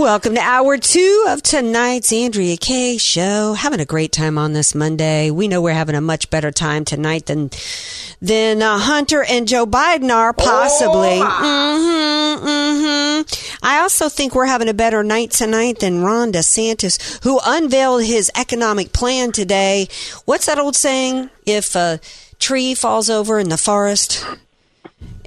Welcome to hour two of tonight's Andrea Kaye show. Having a great time on this Monday. We know we're having a much better time tonight than than uh, Hunter and Joe Biden are possibly. hmm hmm I also think we're having a better night tonight than Ron DeSantis, who unveiled his economic plan today. What's that old saying? If a tree falls over in the forest,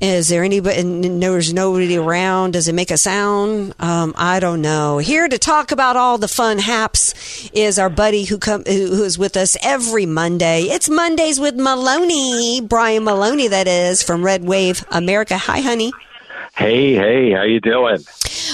is there anybody? There's nobody around. Does it make a sound? Um, I don't know. Here to talk about all the fun haps is our buddy who come who is with us every Monday. It's Mondays with Maloney, Brian Maloney, that is from Red Wave America. Hi, honey. Hey, hey, how you doing?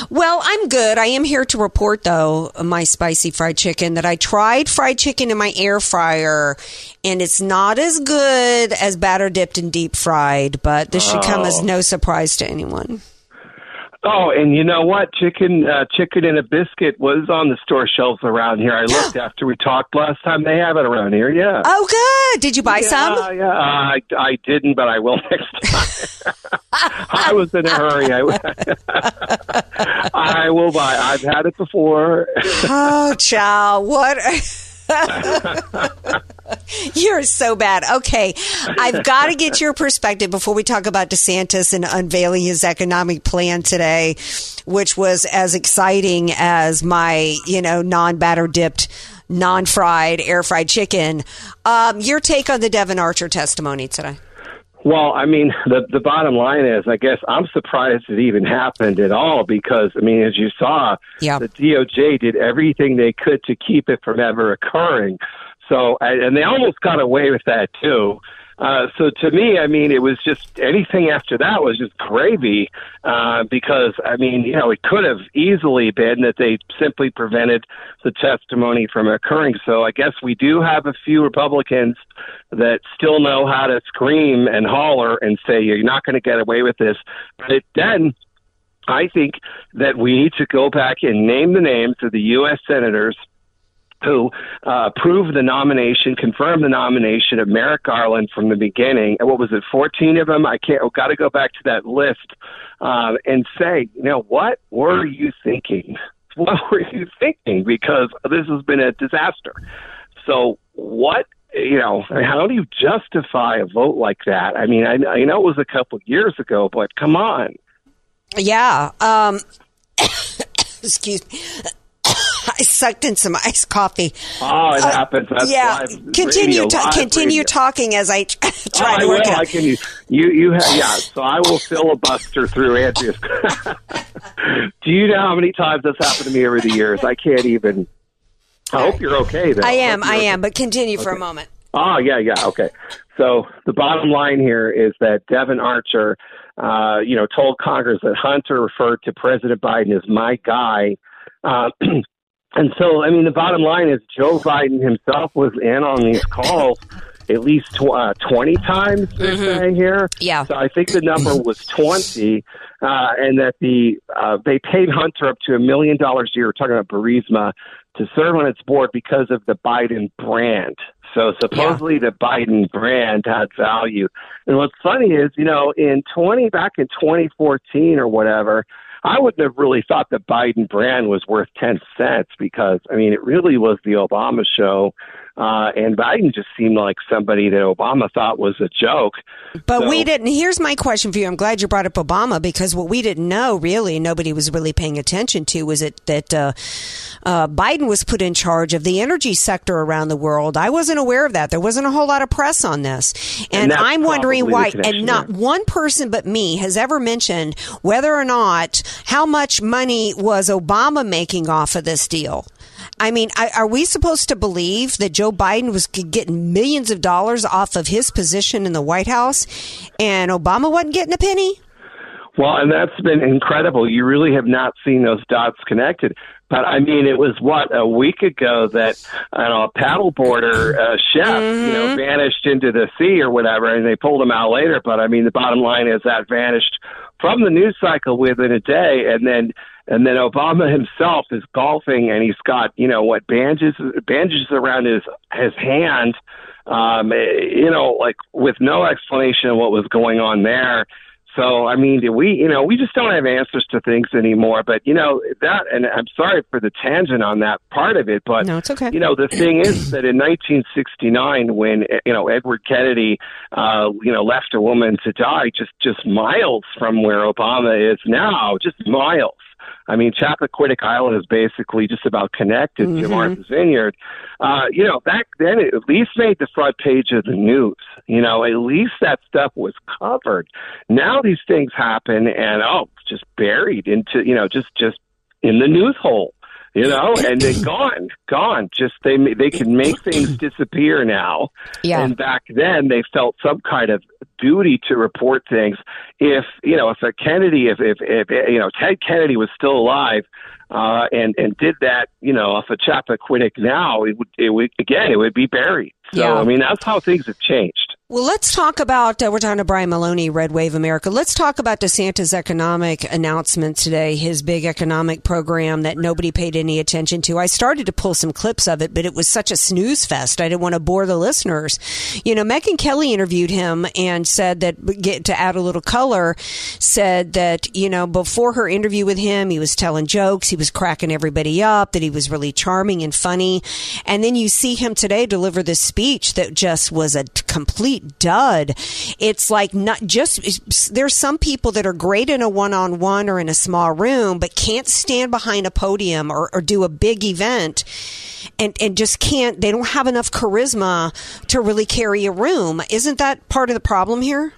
Well, I'm good. I am here to report, though, my spicy fried chicken that I tried fried chicken in my air fryer, and it's not as good as batter dipped and deep fried. But this should come as Oh. no surprise to anyone. Oh, and you know what? Chicken, uh, chicken and a biscuit was on the store shelves around here. I looked after we talked last time. They have it around here. Yeah. Oh, good. Did you buy yeah, some? Yeah, I, I didn't, but I will next time. I was in a hurry. I, I will buy. I've had it before. Oh, chow! what? You're so bad. Okay, I've got to get your perspective before we talk about DeSantis and unveiling his economic plan today, which was as exciting as my, you know, non-batter dipped, non-fried, air fried chicken. Um, your take on the Devon Archer testimony today? Well, I mean, the the bottom line is, I guess I'm surprised it even happened at all because, I mean, as you saw, Yeah. the DOJ did everything they could to keep it from ever occurring. So, and they almost got away with that too. Uh, so to me, I mean, it was just anything after that was just gravy uh, because I mean, you know, it could have easily been that they simply prevented the testimony from occurring. So I guess we do have a few Republicans that still know how to scream and holler and say you're not going to get away with this. But then I think that we need to go back and name the names of the U.S. senators who uh, approved the nomination, confirmed the nomination of Merrick Garland from the beginning. And what was it, 14 of them? I can't, got to go back to that list um, and say, you know, what were you thinking? What were you thinking? Because this has been a disaster. So, what, you know, how do you justify a vote like that? I mean, I, I know it was a couple years ago, but come on. Yeah. Um, excuse me. I sucked in some iced coffee. Oh, it happens. That's yeah, continue. radio, ta- continue radio. talking as I try Oh, I to work will. it I out. can. You, you have, yeah. So I will filibuster through Andrea's. Do you know how many times that's happened to me over the years? I can't even. I hope you're okay. Though. I am. Hope I you're am. But continue for a moment. Oh, yeah, yeah, okay. So the bottom line here is that Devon Archer, uh, you know, told Congress that Hunter referred to President Biden as my guy. Uh, and so, I mean, the bottom line is Joe Biden himself was in on these calls at least tw- uh, 20 times, they're saying here. Yeah. So I think the number was 20, uh, and that the uh, they paid Hunter up to a million dollars a year. Talking about Burisma to serve on its board because of the Biden brand. So supposedly the Biden brand had value. And what's funny is, you know, in 20 back in 2014 or whatever, I wouldn't have really thought the Biden brand was worth 10 cents because I mean, it really was the Obama show. Uh, and Biden just seemed like somebody that Obama thought was a joke. But So- we didn't. Here's my question for you. I'm glad you brought up Obama because what we didn't know, really, nobody was really paying attention to, was it that uh, uh, Biden was put in charge of the energy sector around the world. I wasn't aware of that. There wasn't a whole lot of press on this, and, And I'm wondering why. And not one person but me has ever mentioned whether or not how much money was Obama making off of this deal. I mean, I, are we supposed to believe that Joe Biden was getting millions of dollars off of his position in the White House and Obama wasn't getting a penny? Well, and that's been incredible. You really have not seen those dots connected. But I mean, it was what a week ago that I don't know, a paddleboarder uh, chef, you know, vanished into the sea or whatever, and they pulled him out later. But I mean, the bottom line is that vanished from the news cycle within a day, and then and then Obama himself is golfing, and he's got you know what bandages bandages around his his hand, um, you know, like with no explanation of what was going on there. So I mean, do we, you know, we just don't have answers to things anymore. But you know that, and I'm sorry for the tangent on that part of it, but No, it's okay. you know, the thing is that in 1969, when you know Edward Kennedy, uh, you know, left a woman to die just just miles from where Obama is now, just miles. I mean, Chappaquiddick Island is basically just about connected to Martha's Vineyard. Uh, you know, back then it at least made the front page of the news. You know, at least that stuff was covered. Now these things happen and oh, just buried into you know, just just in the news hole. You know, and they're gone, gone. Just they they can make things disappear now. Yeah. And back then, they felt some kind of duty to report things. If you know, if a Kennedy, if if, if you know Ted Kennedy was still alive, uh, and and did that, you know, off of Chappaquiddick now, it would it would again it would be buried. So Yeah. I mean, that's how things have changed. Well, let's talk about. Uh, we're talking to Brian Maloney, Red Wave America. Let's talk about DeSantis' economic announcement today, his big economic program that nobody paid any attention to. I started to pull some clips of it, but it was such a snooze fest. I didn't want to bore the listeners. You know, Megyn Kelly interviewed him and said that, get to add a little color, said that, you know, before her interview with him, he was telling jokes, he was cracking everybody up, that he was really charming and funny. And then you see him today deliver this speech that just was a complete dud. It's like not just, there's some people that are great in a one on one or in a small room, but can't stand behind a podium or, or do a big event and, and just can't, they don't have enough charisma to really carry a room. Isn't that part of the problem here?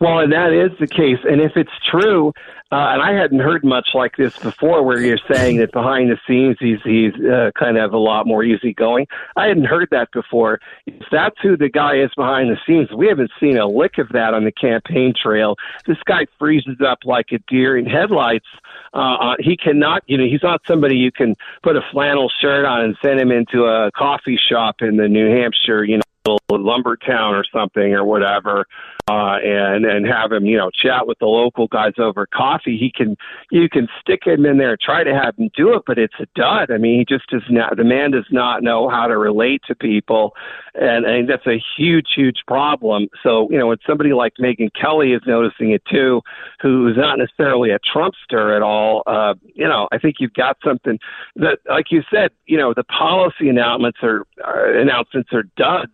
Well, and that is the case. And if it's true, uh, and I hadn't heard much like this before, where you're saying that behind the scenes he's he's uh, kind of a lot more easygoing. I hadn't heard that before. If that's who the guy is behind the scenes, we haven't seen a lick of that on the campaign trail. This guy freezes up like a deer in headlights. Uh, uh, he cannot, you know, he's not somebody you can put a flannel shirt on and send him into a coffee shop in the New Hampshire, you know lumber town or something or whatever uh and and have him you know chat with the local guys over coffee. He can you can stick him in there try to have him do it but it's a dud. I mean he just does not the man does not know how to relate to people and think that's a huge huge problem. So you know when somebody like megyn kelly is noticing it too who's not necessarily a trumpster at all uh you know i think you've got something that like you said you know the policy announcements are, are announcements are duds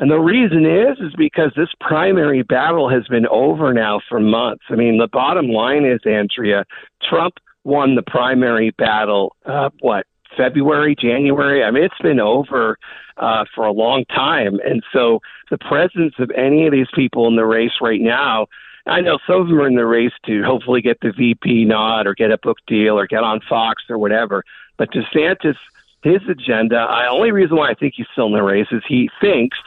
and the reason is, is because this primary battle has been over now for months. I mean, the bottom line is, Andrea, Trump won the primary battle, uh, what, February, January? I mean, it's been over uh, for a long time. And so the presence of any of these people in the race right now, I know some of them are in the race to hopefully get the VP nod or get a book deal or get on Fox or whatever. But DeSantis, his agenda, the only reason why I think he's still in the race is he thinks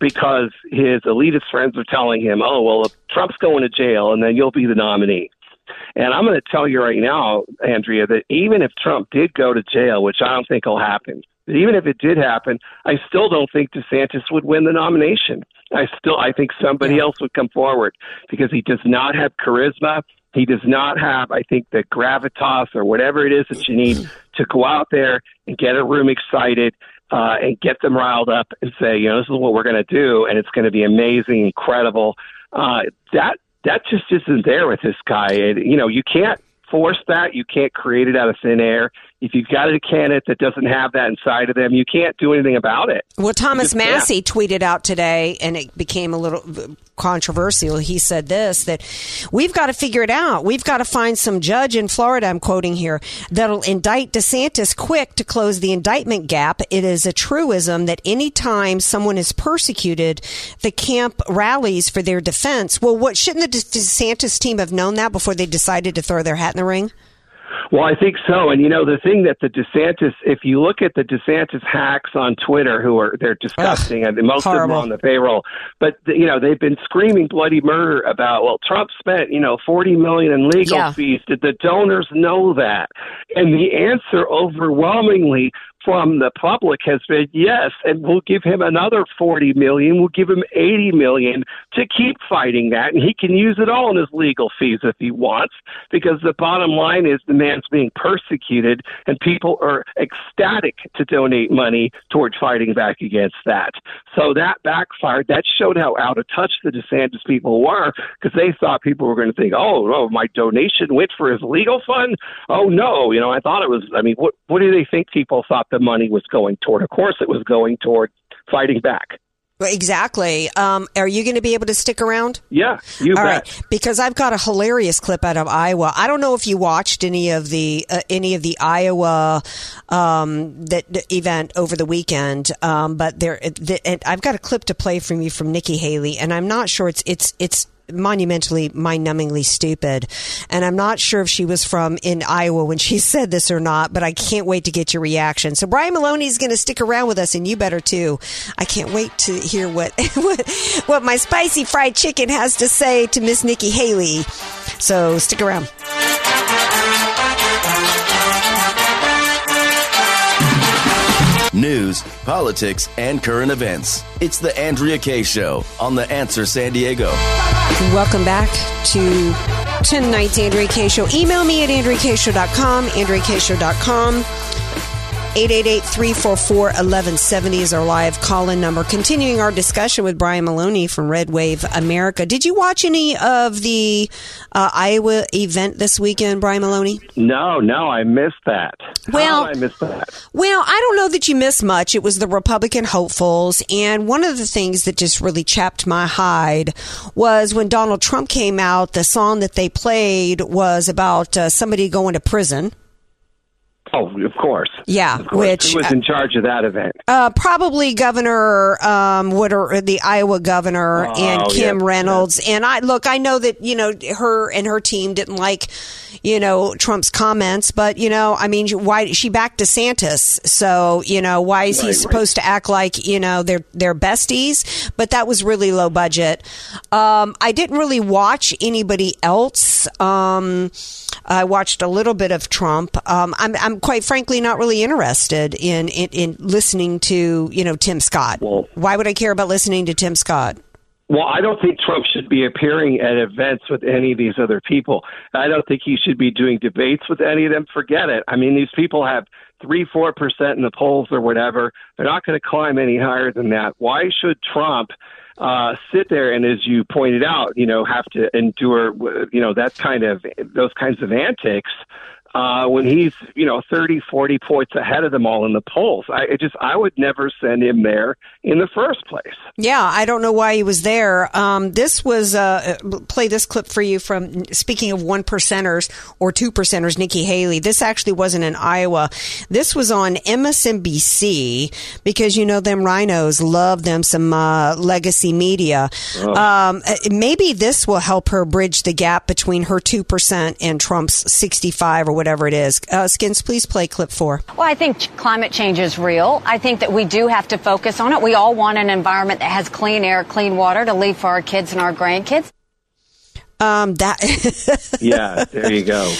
because his elitist friends are telling him, oh, well, if Trump's going to jail and then you'll be the nominee. And I'm going to tell you right now, Andrea, that even if Trump did go to jail, which I don't think will happen, but even if it did happen, I still don't think DeSantis would win the nomination. I still, I think somebody else would come forward because he does not have charisma. He does not have, I think, the gravitas or whatever it is that you need to go out there and get a room excited uh, and get them riled up and say, you know, this is what we're going to do, and it's going to be amazing, incredible. Uh, that that just isn't there with this guy. And, you know, you can't force that. You can't create it out of thin air. If you've got a candidate that doesn't have that inside of them, you can't do anything about it. Well, Thomas Massie tweeted out today, and it became a little controversial. He said this that we've got to figure it out. We've got to find some judge in Florida, I'm quoting here, that'll indict DeSantis quick to close the indictment gap. It is a truism that anytime someone is persecuted, the camp rallies for their defense. Well, what shouldn't the DeSantis team have known that before they decided to throw their hat in the ring? Well, I think so. And you know, the thing that the DeSantis, if you look at the DeSantis hacks on Twitter, who are they're disgusting, and most horrible. of them are on the payroll. But you know, they've been screaming bloody murder about. Well, Trump spent you know forty million in legal Yeah. fees. Did the donors know that? And the answer overwhelmingly from the public has been yes, and we'll give him another 40 million. We'll give him 80 million to keep fighting that, and he can use it all in his legal fees if he wants. Because the bottom line is the man's being persecuted, and people are ecstatic to donate money toward fighting back against that. So that backfired. That showed how out of touch the DeSantis people were because they thought people were going to think, oh, oh, my donation went for his legal fund. Oh no, you know, I thought it was. I mean, what what do they think people thought the money was going toward? Of course, it was going toward fighting back. Exactly. Um, are you going to be able to stick around? Yeah, you All bet. right, because I've got a hilarious clip out of Iowa. I don't know if you watched any of the uh, any of the Iowa um, that the event over the weekend, um, but there, the, and I've got a clip to play from you from Nikki Haley, and I'm not sure it's it's it's monumentally mind-numbingly stupid. And i'm not sure if she was from in iowa when she said this or not but i can't wait to get your reaction. So brian maloney is going to stick around with us and you better too. I can't wait to hear what what, what my spicy fried chicken has to say to miss nikki haley. So stick around News, politics, and current events. It's the Andrea Kaye Show on The Answer San Diego. Welcome back to tonight's Andrea Kaye Show. Email me at andreakshow.com, andreakshow.com. 888-344-1170 is our live call-in number. Continuing our discussion with Brian Maloney from Red Wave America. Did you watch any of the uh, Iowa event this weekend, Brian Maloney? No, no, I missed that. Well- I missed that. Well, I don't know that you missed much. It was the Republican hopefuls. And one of the things that just really chapped my hide was when Donald Trump came out, the song that they played was about uh, somebody going to prison. Oh, of course. Yeah, Of course. which Who was in charge of that event? uh, probably Governor um, what are the Iowa governor Oh, and Kim yeah, Reynolds. And I look, I know that you know her and her team didn't like you know Trump's comments, but you know, I mean, why she backed DeSantis? So you know, why is he Right, right. supposed to act like you know they're they're besties? But that was really low budget. Um, I didn't really watch anybody else. Um, I watched a little bit of Trump. Um, I'm, I'm quite frankly not really interested in, in, in listening to, you know, Tim Scott. Well- Why would I care about listening to Tim Scott? Well, I don't think Trump should be appearing at events with any of these other people. I don't think he should be doing debates with any of them. Forget it. I mean, these people have three, four percent in the polls or whatever. They're not going to climb any higher than that. Why should Trump uh, sit there and, as you pointed out, you know, have to endure, you know, that kind of those kinds of antics? Uh, when he's, you know, 30, 40 points ahead of them all in the polls. I it just, I would never send him there in the first place. Yeah, I don't know why he was there. Um, this was uh, play this clip for you from speaking of one percenters or two percenters, Nikki Haley. This actually wasn't in Iowa. This was on MSNBC because you know them rhinos love them some uh, legacy media. Um, uh, maybe this will help her bridge the gap between her two percent and Trump's sixty-five or whatever it is. Uh, Skins, please play clip four. Well, I think climate change is real. I think that we do have to focus on it. We all want an environment that has clean air, clean water to leave for our kids and our grandkids. Um, that. Yeah, there you go.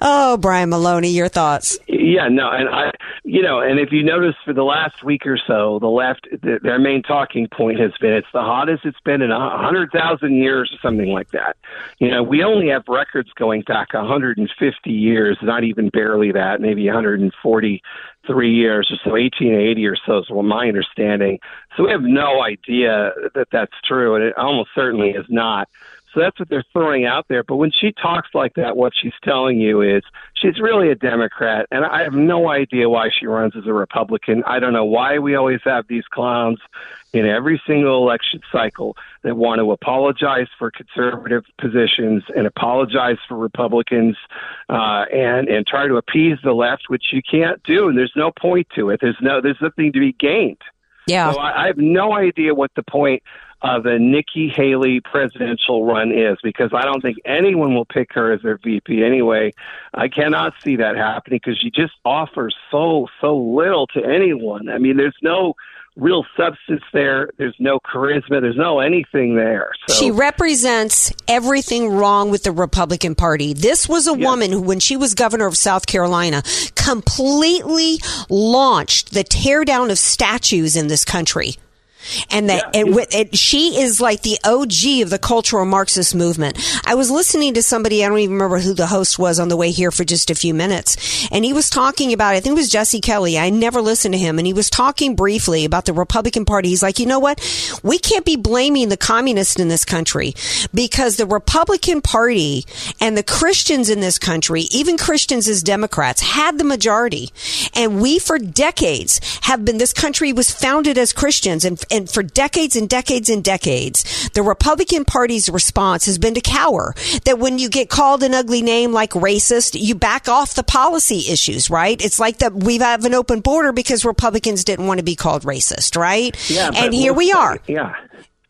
Oh, Brian Maloney, your thoughts? Yeah, no, and I, you know, and if you notice for the last week or so, the left, th their main talking point has been it's the hottest it's been in a hundred thousand years, or something like that. You know, we only have records going back a 150 years, not even barely that, maybe a 143 years or so, 1880 or so is what my understanding. So we have no idea that that's true, and it almost certainly is not. So that's what they're throwing out there. But when she talks like that, what she's telling you is she's really a Democrat, and I have no idea why she runs as a Republican. I don't know why we always have these clowns in every single election cycle that want to apologize for conservative positions and apologize for Republicans uh, and and try to appease the left, which you can't do, and there's no point to it. There's no there's nothing to be gained. Yeah. So I, I have no idea what the point of the Nikki Haley presidential run is because I don't think anyone will pick her as their VP anyway. I cannot see that happening because she just offers so so little to anyone. I mean, there's no real substance there. There's no charisma. There's no anything there. So. She represents everything wrong with the Republican Party. This was a Yes. woman who, when she was governor of South Carolina, completely launched the teardown of statues in this country. And that Yeah, yeah. it, she is like the OG of the cultural Marxist movement. I was listening to somebody, I don't even remember who the host was on the way here for just a few minutes. And he was talking about, I think it was Jesse Kelly. I never listened to him. And he was talking briefly about the Republican Party. He's like, you know what? We can't be blaming the communists in this country because the Republican Party and the Christians in this country, even Christians as Democrats, had the majority. And we, for decades, have been, this country was founded as Christians. And, and for decades and decades and decades, the Republican Party's response has been to cower. That when you get called an ugly name like racist, you back off the policy issues, right? It's like that we have an open border because Republicans didn't want to be called racist, right? Yeah, and here we are. Yeah.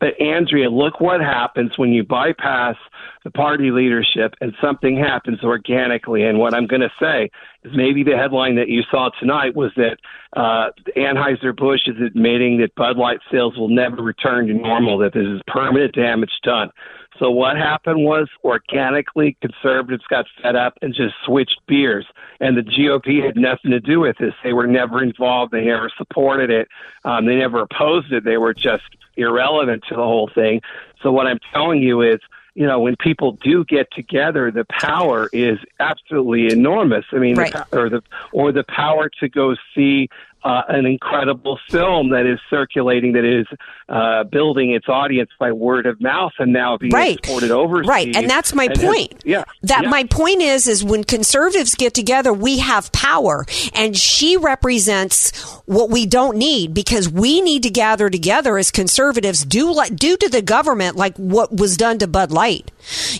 But Andrea, look what happens when you bypass the party leadership and something happens organically. And what I'm going to say is maybe the headline that you saw tonight was that uh, Anheuser-Busch is admitting that Bud Light sales will never return to normal, that this is permanent damage done. So what happened was organically conservatives got fed up and just switched beers. And the GOP had nothing to do with this. They were never involved. They never supported it. Um, they never opposed it. They were just irrelevant to the whole thing. So what I'm telling you is, you know, when people do get together, the power is absolutely enormous. I mean, Right. the, or the or the power to go see uh, an incredible film that is circulating, that is uh, building its audience by word of mouth, and now being Right. exported overseas. Right, and that's my And has- point. yeah, That yeah. my point is is when conservatives get together, we have power, and she represents what we don't need because we need to gather together as conservatives. Do like do to the government like what was done to Bud Light.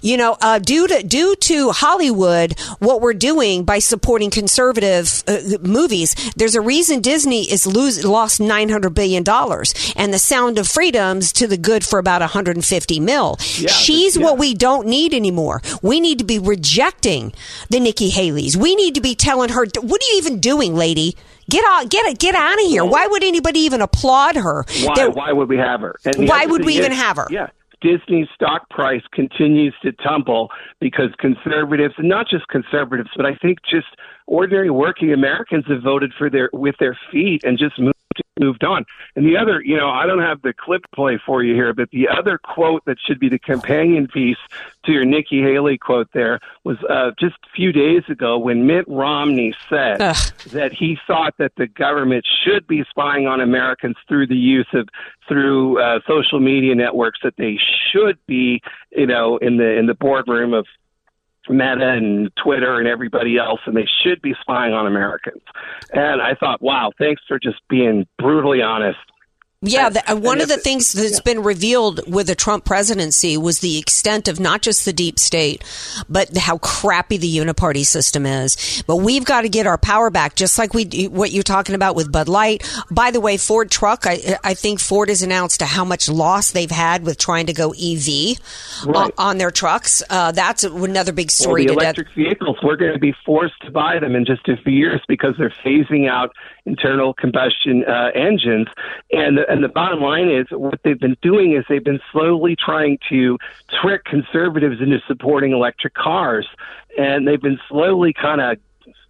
You know, uh, due to due to Hollywood, what we're doing by supporting conservative uh, movies. There's a reason Disney is lose lost nine hundred billion dollars, and the Sound of Freedom's to the good for about 150 mil. Yeah, She's yeah. what we don't need anymore. We need to be rejecting the Nikki Haley's. We need to be telling her, "What are you even doing, lady? Get out, get it, get out of here." Why would anybody even applaud her? Why, That- why would we have her? Why would we thing even have her? Yeah. Disney's stock price continues to tumble because conservatives, and not just conservatives, but I think just ordinary working Americans have voted for their with their feet and just moved moved on. And the other, you know, I don't have the clip play for you here, but the other quote that should be the companion piece to your Nikki Haley quote there was uh, just a few days ago when Mitt Romney said Ugh. that he thought that the government should be spying on Americans through the use of through uh, social media networks that they should be you know in the in the boardroom of Meta and Twitter and everybody else, and they should be spying on Americans. And I thought, wow, thanks for just being brutally honest. Yeah, the, uh, one of the if- things that's been revealed with the Trump presidency was the extent of not just the deep state, but how crappy the uniparty system is. But we've got to get our power back, just like we what you're talking about with Bud Light. By the way, Ford truck, I, I think Ford has announced how much loss they've had with trying to go EV on, Right. on their trucks. Uh, that's another big Well, story the to death. electric vehicles, we're going to be forced to buy them in just a few years because they're phasing out internal combustion uh, engines. And the, and the bottom line is, what they've been doing is they've been slowly trying to trick conservatives into supporting electric cars, and they've been slowly kind of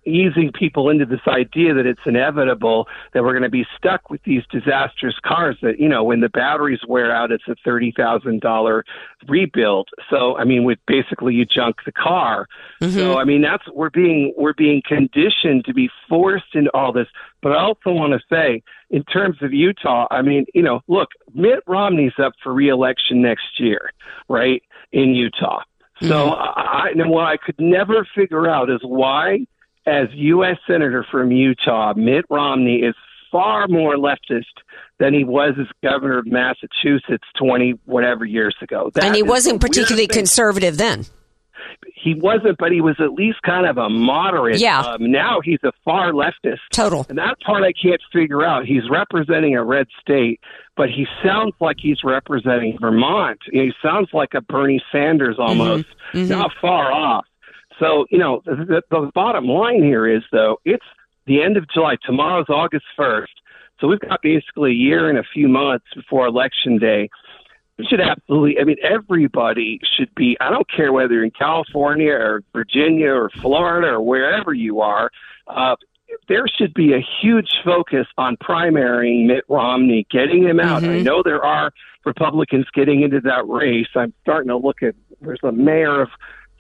easing people into this idea that it's inevitable that we're going to be stuck with these disastrous cars that you know when the batteries wear out it's a thirty thousand dollar rebuild so i mean with basically you junk the car so i mean that's we're being we're being conditioned to be forced into all this but i also want to say in terms of utah i mean you know look mitt romney's up for reelection next year right in Utah. So Mm-hmm. I, I, what I could never figure out is why, as U.S. Senator from Utah, Mitt Romney is far more leftist than he was as governor of Massachusetts 20 whatever years ago. That and he wasn't particularly thing. conservative then. He wasn't, but he was at least kind of a moderate. Yeah. Um, now he's a far leftist. Total. And that part I can't figure out. He's representing a red state, but he sounds like he's representing Vermont. He sounds like a Bernie Sanders almost, not far off. So, you know, the, the bottom line here is, though, it's the end of July. Tomorrow's August 1st. So we've got basically a year and a few months before Election Day. We should absolutely, I mean, everybody should be, I don't care whether you're in California or Virginia or Florida or wherever you are, uh, there should be a huge focus on primarying Mitt Romney, getting him out. I know there are Republicans getting into that race. I'm starting to look at, there's a mayor of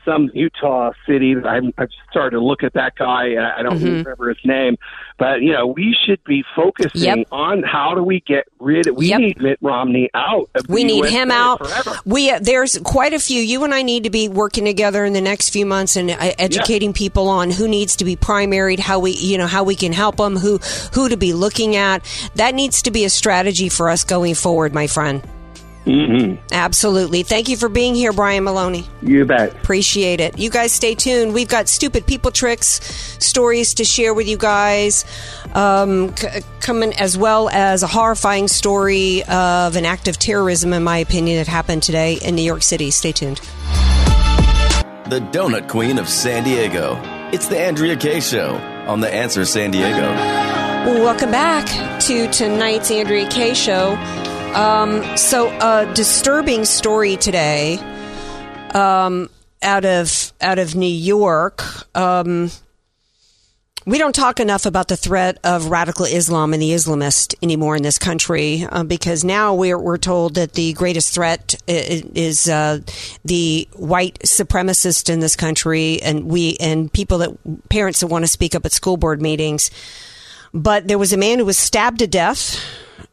some Utah city. that I'm, I've started to look at that guy. I I don't remember his name, but you know, we should be focusing Yep. on how do we get rid of. We Yep. need Mitt Romney out. Of We need him out. forever. We uh, there's quite a few. You and I need to be working together in the next few months and uh, educating people on who needs to be primaried, how we you know how we can help them, who who to be looking at. That needs to be a strategy for us going forward, my friend. Hmm Absolutely. Thank you for being here, Brian Maloney. You bet. Appreciate it. You guys stay tuned. We've got stupid people tricks stories to share with you guys, um, c- coming as well as a horrifying story of an act of terrorism, in my opinion, that happened today in New York City. Stay tuned. The Donut Queen of San Diego. It's the Andrea Kaye Show on The Answer San Diego. Welcome back to tonight's Andrea Kaye show. Um, so, a disturbing story today um, out of out of New York. Um, we don't talk enough about the threat of radical Islam and the Islamist anymore in this country uh, because now we're, we're told that the greatest threat is uh, the white supremacist in this country, and we and people that parents that want to speak up at school board meetings. But there was a man who was stabbed to death,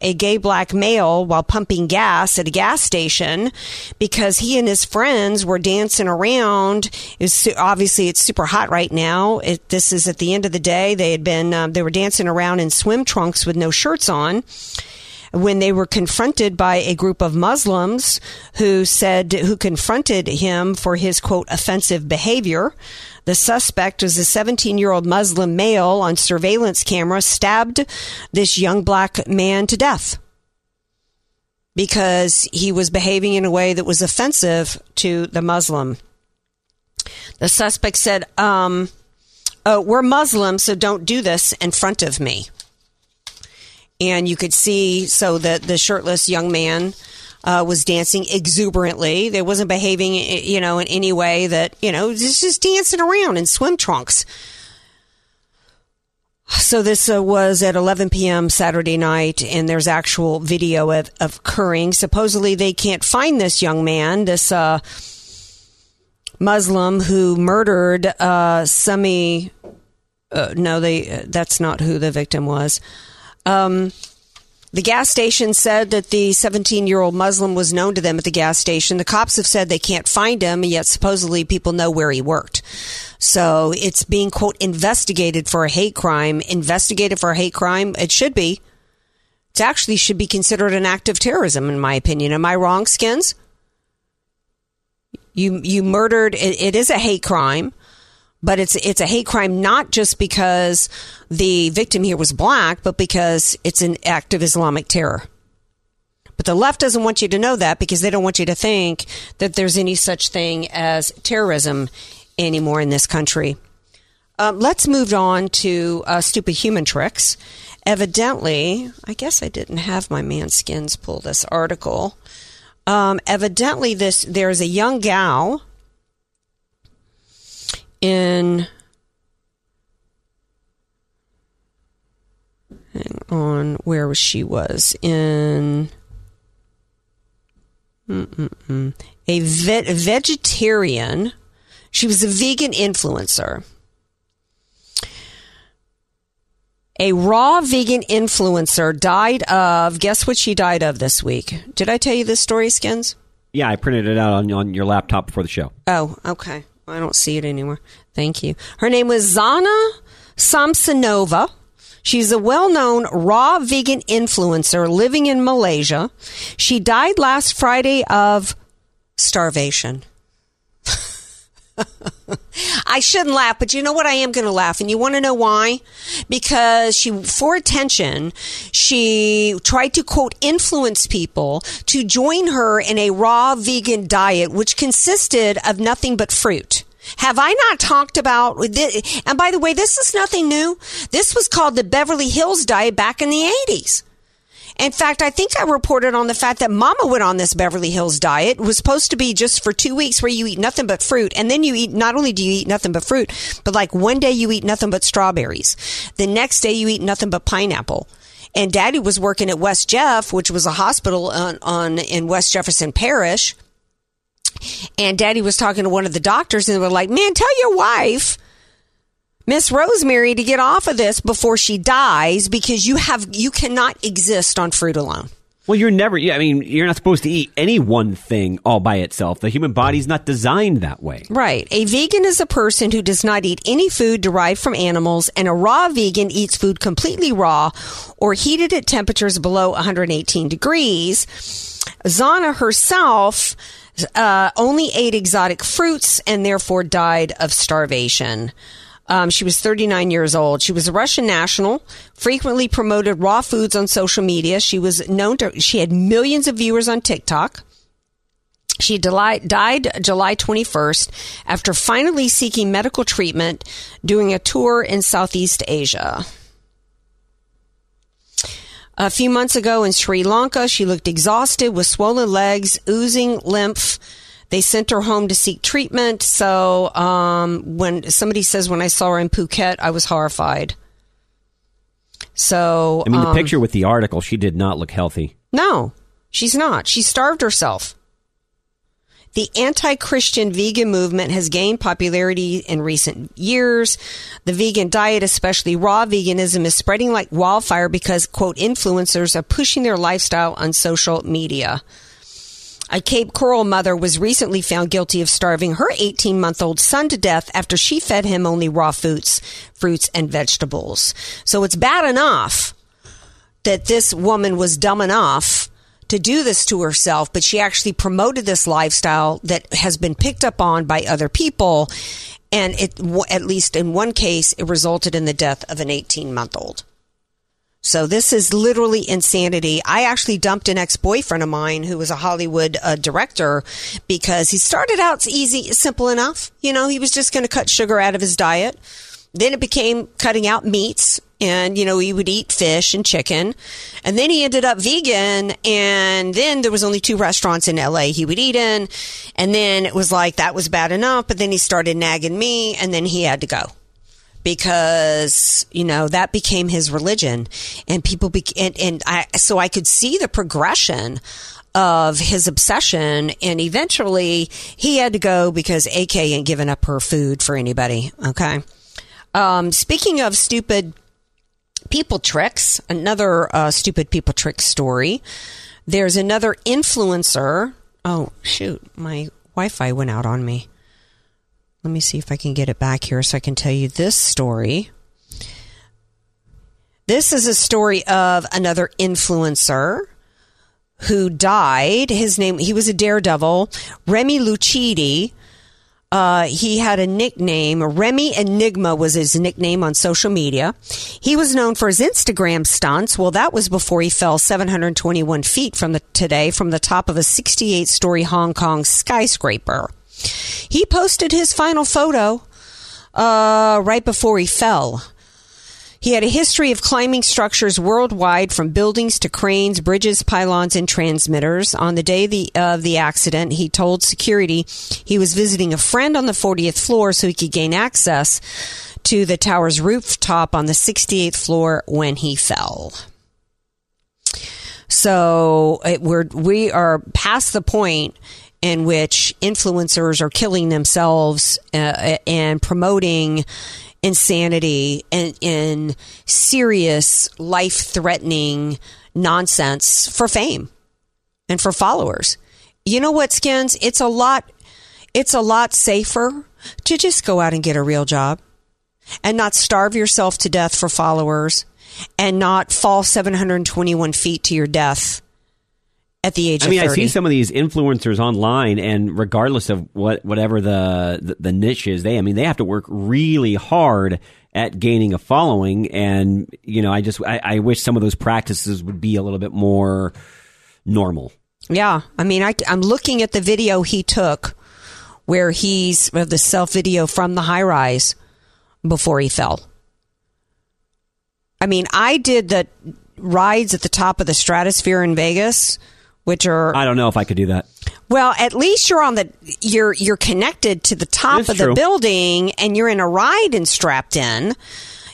a gay black male, while pumping gas at a gas station because he and his friends were dancing around. It was obviously it's super hot right now. It, this is at the end of the day. They had been um, they were dancing around in swim trunks with no shirts on when they were confronted by a group of Muslims who said, who confronted him for his quote, offensive behavior. The suspect was a 17 year old Muslim male on surveillance camera, stabbed this young black man to death because he was behaving in a way that was offensive to the Muslim. The suspect said, um, oh, we're Muslim, so don't do this in front of me and you could see so that the shirtless young man uh, was dancing exuberantly. They wasn't behaving, you know, in any way that you know, just just dancing around in swim trunks. So this uh, was at 11 p.m. Saturday night, and there's actual video of, of occurring. Supposedly, they can't find this young man, this uh, Muslim who murdered uh, Sami. Uh, no, they. Uh, that's not who the victim was. Um, the gas station said that the 17 year old Muslim was known to them at the gas station. The cops have said they can't find him, and yet supposedly people know where he worked. So it's being, quote, investigated for a hate crime. Investigated for a hate crime? It should be. It actually should be considered an act of terrorism, in my opinion. Am I wrong, Skins? You, you murdered, it, it is a hate crime but it's it's a hate crime not just because the victim here was black, but because it's an act of Islamic terror. But the left doesn't want you to know that because they don't want you to think that there's any such thing as terrorism anymore in this country. Um, let's move on to uh, stupid human tricks. Evidently, I guess I didn't have my man skins pull this article. Um, evidently, this there's a young gal in hang on where was she was in mm-mm-mm. a ve- vegetarian she was a vegan influencer a raw vegan influencer died of guess what she died of this week did i tell you this story skins Yeah, I printed it out on on your laptop before the show. Oh, okay. I don't see it anymore. Thank you. Her name was Zhanna Samsonova. She's a well known raw vegan influencer living in Malaysia. She died last Friday of starvation. I shouldn't laugh, but you know what? I am going to laugh. And you want to know why? Because she, for attention, she tried to quote influence people to join her in a raw vegan diet, which consisted of nothing but fruit. Have I not talked about? And by the way, this is nothing new. This was called the Beverly Hills diet back in the 80s. In fact, I think I reported on the fact that Mama went on this Beverly Hills diet. It was supposed to be just for two weeks where you eat nothing but fruit. And then you eat, not only do you eat nothing but fruit, but like one day you eat nothing but strawberries. The next day you eat nothing but pineapple. And daddy was working at West Jeff, which was a hospital on, on in West Jefferson Parish. And daddy was talking to one of the doctors and they were like, man, tell your wife Miss Rosemary to get off of this before she dies because you have you cannot exist on fruit alone. Well, you're never. Yeah, I mean, you're not supposed to eat any one thing all by itself. The human body's not designed that way. Right. A vegan is a person who does not eat any food derived from animals, and a raw vegan eats food completely raw or heated at temperatures below 118 degrees. Zana herself uh, only ate exotic fruits and therefore died of starvation. Um, she was 39 years old. She was a Russian national, frequently promoted raw foods on social media. She was known to, she had millions of viewers on TikTok. She died July 21st after finally seeking medical treatment doing a tour in Southeast Asia. A few months ago in Sri Lanka, she looked exhausted with swollen legs, oozing lymph, they sent her home to seek treatment. So um, when somebody says when I saw her in Phuket, I was horrified. So I mean, the um, picture with the article, she did not look healthy. No, she's not. She starved herself. The anti Christian vegan movement has gained popularity in recent years. The vegan diet, especially raw veganism, is spreading like wildfire because, quote, influencers are pushing their lifestyle on social media. A Cape Coral mother was recently found guilty of starving her 18 month old son to death after she fed him only raw fruits, fruits and vegetables. So it's bad enough that this woman was dumb enough to do this to herself, but she actually promoted this lifestyle that has been picked up on by other people. And it, at least in one case, it resulted in the death of an 18 month old. So this is literally insanity. I actually dumped an ex-boyfriend of mine who was a Hollywood uh, director because he started out easy, simple enough. You know, he was just going to cut sugar out of his diet. Then it became cutting out meats and, you know, he would eat fish and chicken. And then he ended up vegan. And then there was only two restaurants in LA he would eat in. And then it was like, that was bad enough. But then he started nagging me and then he had to go because you know that became his religion. And people be- and, and I so I could see the progression of his obsession. And eventually he had to go because AK ain't giving up her food for anybody. Okay. Um, speaking of stupid people tricks another uh, stupid people trick story. There's another influencer. Oh shoot. My Wi-Fi went out on me let me see if I can get it back here so I can tell you this story. This is a story of another influencer who died. His name, he was a daredevil, Remy Lucidi. Uh, he had a nickname. Remy Enigma was his nickname on social media. He was known for his Instagram stunts. Well, that was before he fell 721 feet from the today from the top of a 68 story Hong Kong skyscraper. He posted his final photo uh, right before he fell. He had a history of climbing structures worldwide, from buildings to cranes, bridges, pylons, and transmitters. On the day of the, of the accident, he told security he was visiting a friend on the 40th floor so he could gain access to the tower's rooftop on the 68th floor when he fell. So it, we're we are past the point in which influencers are killing themselves uh, and promoting insanity and in serious life threatening nonsense for fame and for followers. You know what, Skins? It's a lot. It's a lot safer to just go out and get a real job, and not starve yourself to death for followers, and not fall 721 feet to your death at the age I mean, 30. I see some of these influencers online, and regardless of what whatever the, the the niche is, they I mean they have to work really hard at gaining a following, and you know, I just I, I wish some of those practices would be a little bit more normal. Yeah, I mean, I, I'm looking at the video he took where he's uh, the self video from the high rise before he fell. I mean, I did the rides at the top of the stratosphere in Vegas, which are I don't know if I could do that. well, at least you're on the you're you're connected to the top It's of the building and you're in a ride and strapped in.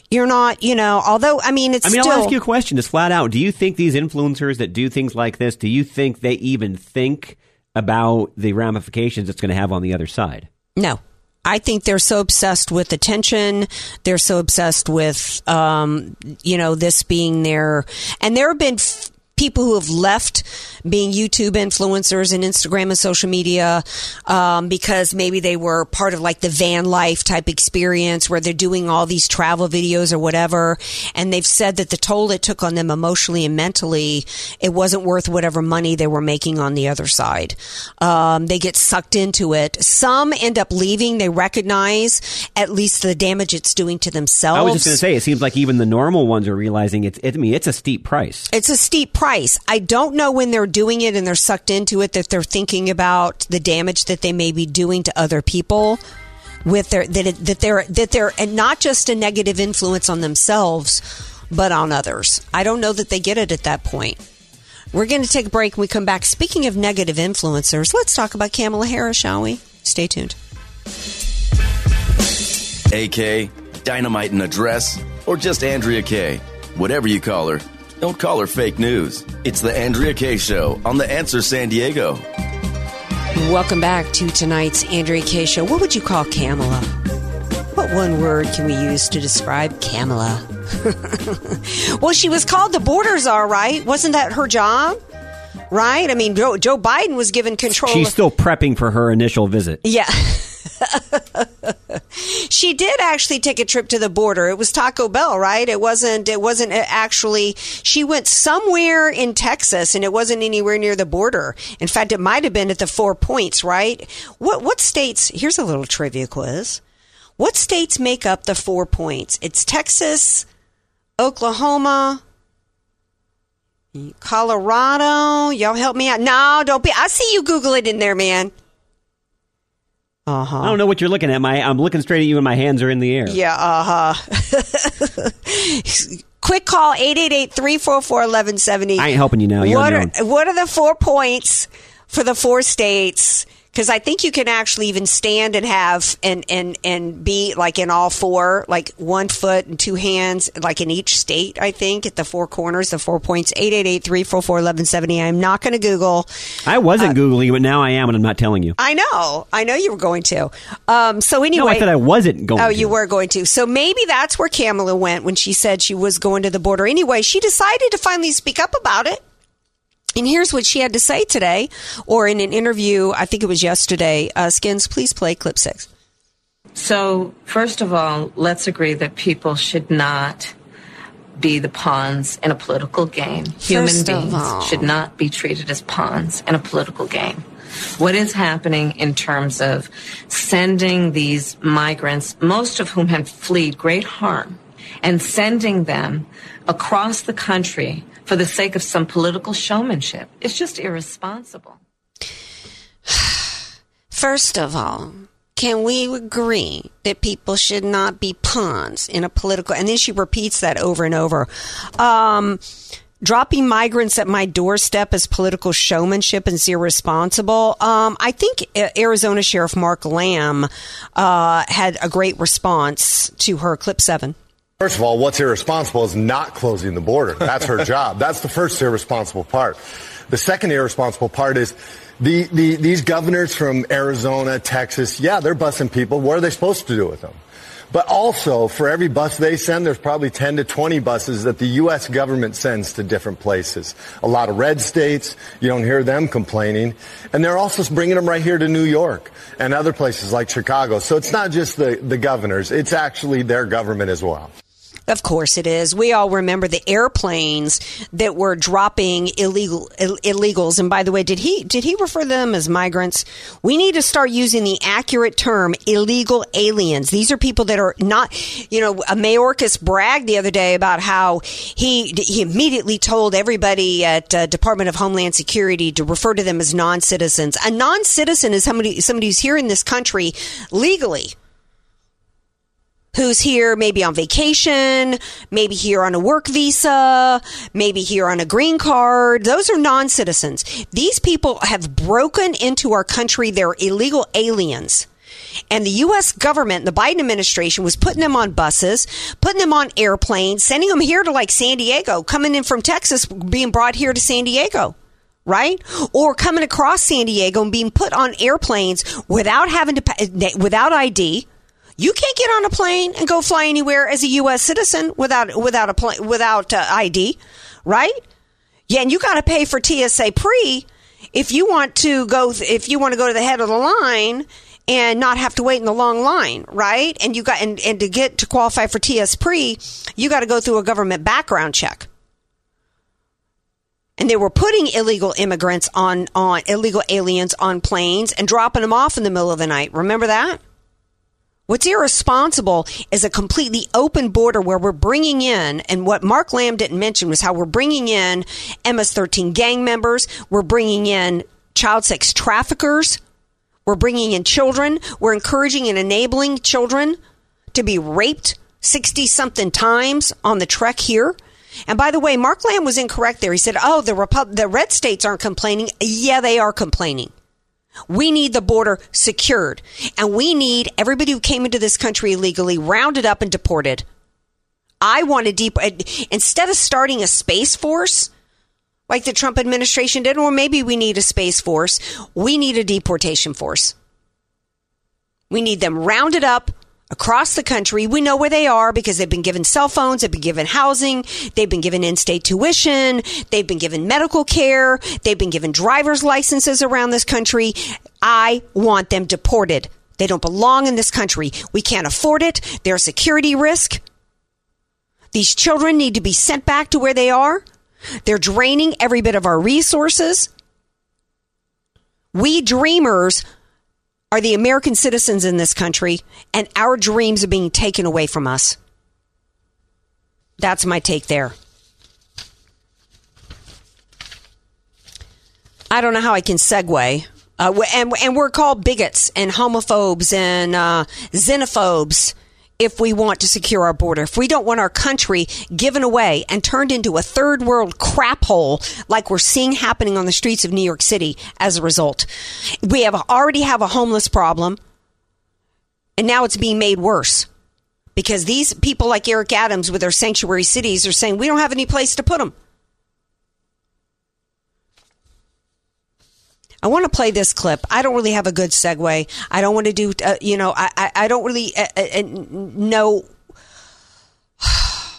You're not, you know, although I mean it's I mean, still I'll ask you a question, just flat out. Do you think these influencers that do things like this, do you think they even think about the ramifications it's going to have on the other side? No. I think they're so obsessed with attention. They're so obsessed with, um, you know, this being their, and there have been f- people who have left being YouTube influencers and Instagram and social media, um, because maybe they were part of like the van life type experience where they're doing all these travel videos or whatever. And they've said that the toll it took on them emotionally and mentally, it wasn't worth whatever money they were making on the other side. Um, they get sucked into it. Some end up leaving. They recognize at least the damage it's doing to themselves. I was just going to say, it seems like even the normal ones are realizing it's. It, I mean, it's a steep price. It's a steep price. I don't know when they're doing it and they're sucked into it that they're thinking about the damage that they may be doing to other people with their that it, that they're that they're and not just a negative influence on themselves but on others. I don't know that they get it at that point. We're going to take a break when we come back. Speaking of negative influencers, let's talk about Kamala Harris, shall we? Stay tuned. AK, Dynamite in a Dress, or just Andrea Kaye. Whatever you call her, don't call her fake news. It's the Andrea Kaye Show on The Answer San Diego. Welcome back to tonight's Andrea Kaye show. What would you call Kamala? What one word can we use to describe Kamala? well, she was called the border czar, right? Wasn't that her job? Right? I mean, Joe, Joe Biden was given control. She's of- still prepping for her initial visit. yeah. she did actually take a trip to the border. It was Taco Bell, right? It wasn't. It wasn't uh, actually. She went somewhere in Texas, and it wasn't anywhere near the border. In fact, it might have been at the Four Points, right? What what states? Here's a little trivia quiz. What states make up the Four Points? It's Texas, Oklahoma. Colorado, y'all help me out. No, don't be. I see you Google it in there, man. Uh huh. I don't know what you're looking at. My I'm looking straight at you, and my hands are in the air. Yeah, uh huh. Quick call 888-344-1170. I ain't helping you now. You're what are what are the four points for the four states? Because I think you can actually even stand and have and and and be like in all four, like one foot and two hands, like in each state. I think at the four corners, the four points. 888-344-1170. I'm not going to Google. I wasn't googling, but now I am, and I'm not telling you. I know, I know you were going to. Um, so anyway, No, I said I wasn't going. Oh, to. you were going to. So maybe that's where Kamala went when she said she was going to the border. Anyway, she decided to finally speak up about it. And here's what she had to say today, or in an interview, I think it was yesterday. Uh, Skins, please play clip six. So, first of all, let's agree that people should not be the pawns in a political game. Human First beings should not be treated as pawns in a political game. What is happening in terms of sending these migrants, most of whom have fled great harm, and sending them across the country for the sake of some political showmanship It's just irresponsible. First of all, can we agree that people should not be pawns in a political? And then she repeats that over and over. Um, dropping migrants at my doorstep is political showmanship and is irresponsible. Um, I think Arizona Sheriff Mark Lamb uh, had a great response to her clip seven. First of all, what's irresponsible is not closing the border. That's her job. That's the first irresponsible part. The second irresponsible part is the, the, these governors from Arizona, Texas, yeah, they're busing people. What are they supposed to do with them? But also, for every bus they send, there's probably 10 to 20 buses that the U.S. government sends to different places. A lot of red states, you don't hear them complaining. And they're also bringing them right here to New York and other places like Chicago. So it's not just the, the governors, it's actually their government as well. Of course it is. We all remember the airplanes that were dropping illegal Ill- illegals. And by the way, did he did he refer them as migrants? We need to start using the accurate term illegal aliens. These are people that are not, you know, a Mayorkas bragged the other day about how he he immediately told everybody at uh, Department of Homeland Security to refer to them as non-citizens. A non-citizen is somebody somebody who's here in this country legally who's here maybe on vacation, maybe here on a work visa, maybe here on a green card. Those are non citizens. These people have broken into our country. They're illegal aliens. And the U.S. government, the Biden administration, was putting them on buses, putting them on airplanes, sending them here to like San Diego, coming in from Texas, being brought here to San Diego right? Or coming across San Diego and being put on airplanes without having to, without ID, you can't get on a plane and go fly anywhere as a U.S. citizen without without a plane without uh, ID, right? Yeah, and you got to pay for TSA pre if you want to go if you want to go to the head of the line and not have to wait in the long line, right? And you got and, and to get to qualify for TS pre, you got to go through a government background check. And they were putting illegal immigrants on on illegal aliens on planes and dropping them off in the middle of the night. Remember that? What's irresponsible is a completely open border where we're bringing in, and what Mark Lamb didn't mention was how we're bringing in MS 13 gang members, we're bringing in child sex traffickers, we're bringing in children, we're encouraging and enabling children to be raped 60 something times on the trek here. And by the way, Mark Lamb was incorrect there. He said, oh, the, Repu- the red states aren't complaining. Yeah, they are complaining. We need the border secured. And we need everybody who came into this country illegally rounded up and deported. I want to deep, instead of starting a space force like the Trump administration did, or maybe we need a space force, we need a deportation force. We need them rounded up across the country. We know where they are because they've been given cell phones, they've been given housing, they've been given in-state tuition, they've been given medical care, they've been given driver's licenses around this country. I want them deported. They don't belong in this country. We can't afford it. They're a security risk. These children need to be sent back to where they are. They're draining every bit of our resources. We dreamers are the American citizens in this country, and our dreams are being taken away from us. That's my take there. I don't know how I can segue. Uh, and, and we're called bigots and homophobes and uh, xenophobes if we want to secure our border, if we don't want our country given away and turned into a third world crap hole like we're seeing happening on the streets of New York City as a result. We have already have a homeless problem and now it's being made worse because these people like Eric Adams with their sanctuary cities are saying we don't have any place to put them. I want to play this clip. I don't really have a good segue. I don't want to do, uh, you know, I, I, I don't really uh, uh, know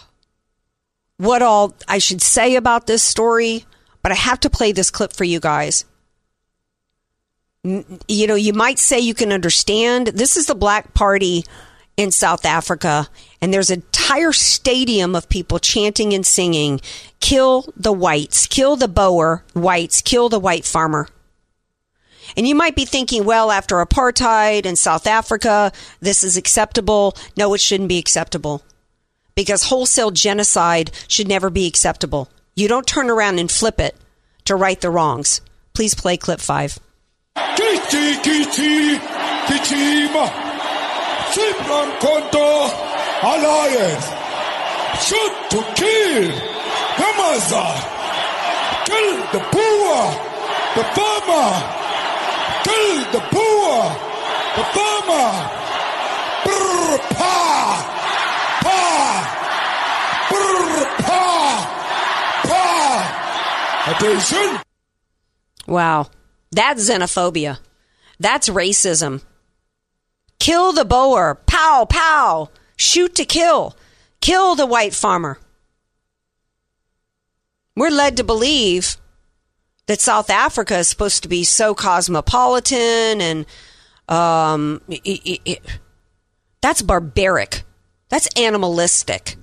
what all I should say about this story, but I have to play this clip for you guys. You know, you might say you can understand. This is the Black Party in South Africa, and there's an entire stadium of people chanting and singing, Kill the whites, kill the Boer whites, kill the white farmer. And you might be thinking, well, after apartheid in South Africa, this is acceptable. No, it shouldn't be acceptable because wholesale genocide should never be acceptable. You don't turn around and flip it to right the wrongs. Please play clip five. Kichi, kichima. Konto Alliance. Shoot to kill. Hamaza. Kill the poor, the farmer, Kill the poor, the farmer. Brr, pa, pa, brr, pa, pa. Attention. Wow, that's xenophobia. That's racism. Kill the Boer. Pow, pow. Shoot to kill. Kill the white farmer. We're led to believe that South Africa is supposed to be so cosmopolitan and um, it, it, that's barbaric. That's animalistic.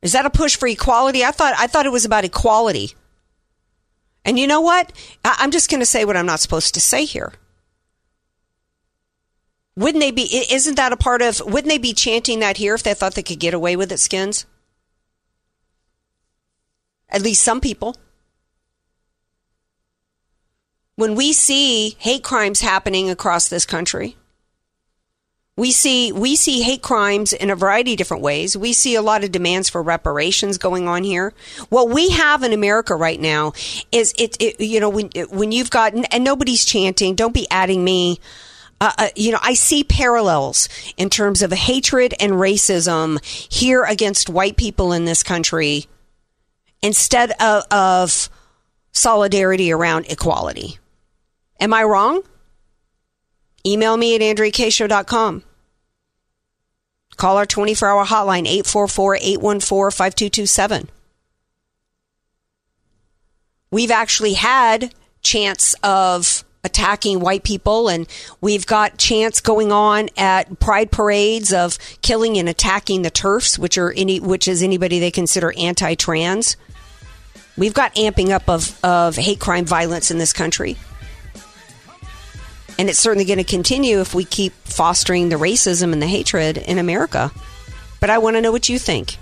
Is that a push for equality? I thought I thought it was about equality. And you know what? I, I'm just going to say what I'm not supposed to say here. Wouldn't they be? Isn't that a part of? Wouldn't they be chanting that here if they thought they could get away with it, skins? At least some people. When we see hate crimes happening across this country, we see we see hate crimes in a variety of different ways. We see a lot of demands for reparations going on here. What we have in America right now is it, it you know when when you've got and nobody's chanting. Don't be adding me. Uh, uh, you know, I see parallels in terms of hatred and racism here against white people in this country instead of, of solidarity around equality. Am I wrong? Email me at andreakshow.com. Call our 24 hour hotline, 844 814 5227. We've actually had chance of attacking white people and we've got chants going on at pride parades of killing and attacking the turfs which are any which is anybody they consider anti-trans we've got amping up of, of hate crime violence in this country and it's certainly going to continue if we keep fostering the racism and the hatred in America. But I want to know what you think.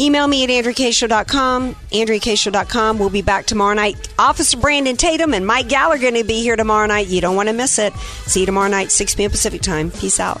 Email me at andreakshow.com, andreakshow.com. We'll be back tomorrow night. Officer Brandon Tatum and Mike Gallagher are going to be here tomorrow night. You don't want to miss it. See you tomorrow night, 6 p.m. Pacific time. Peace out.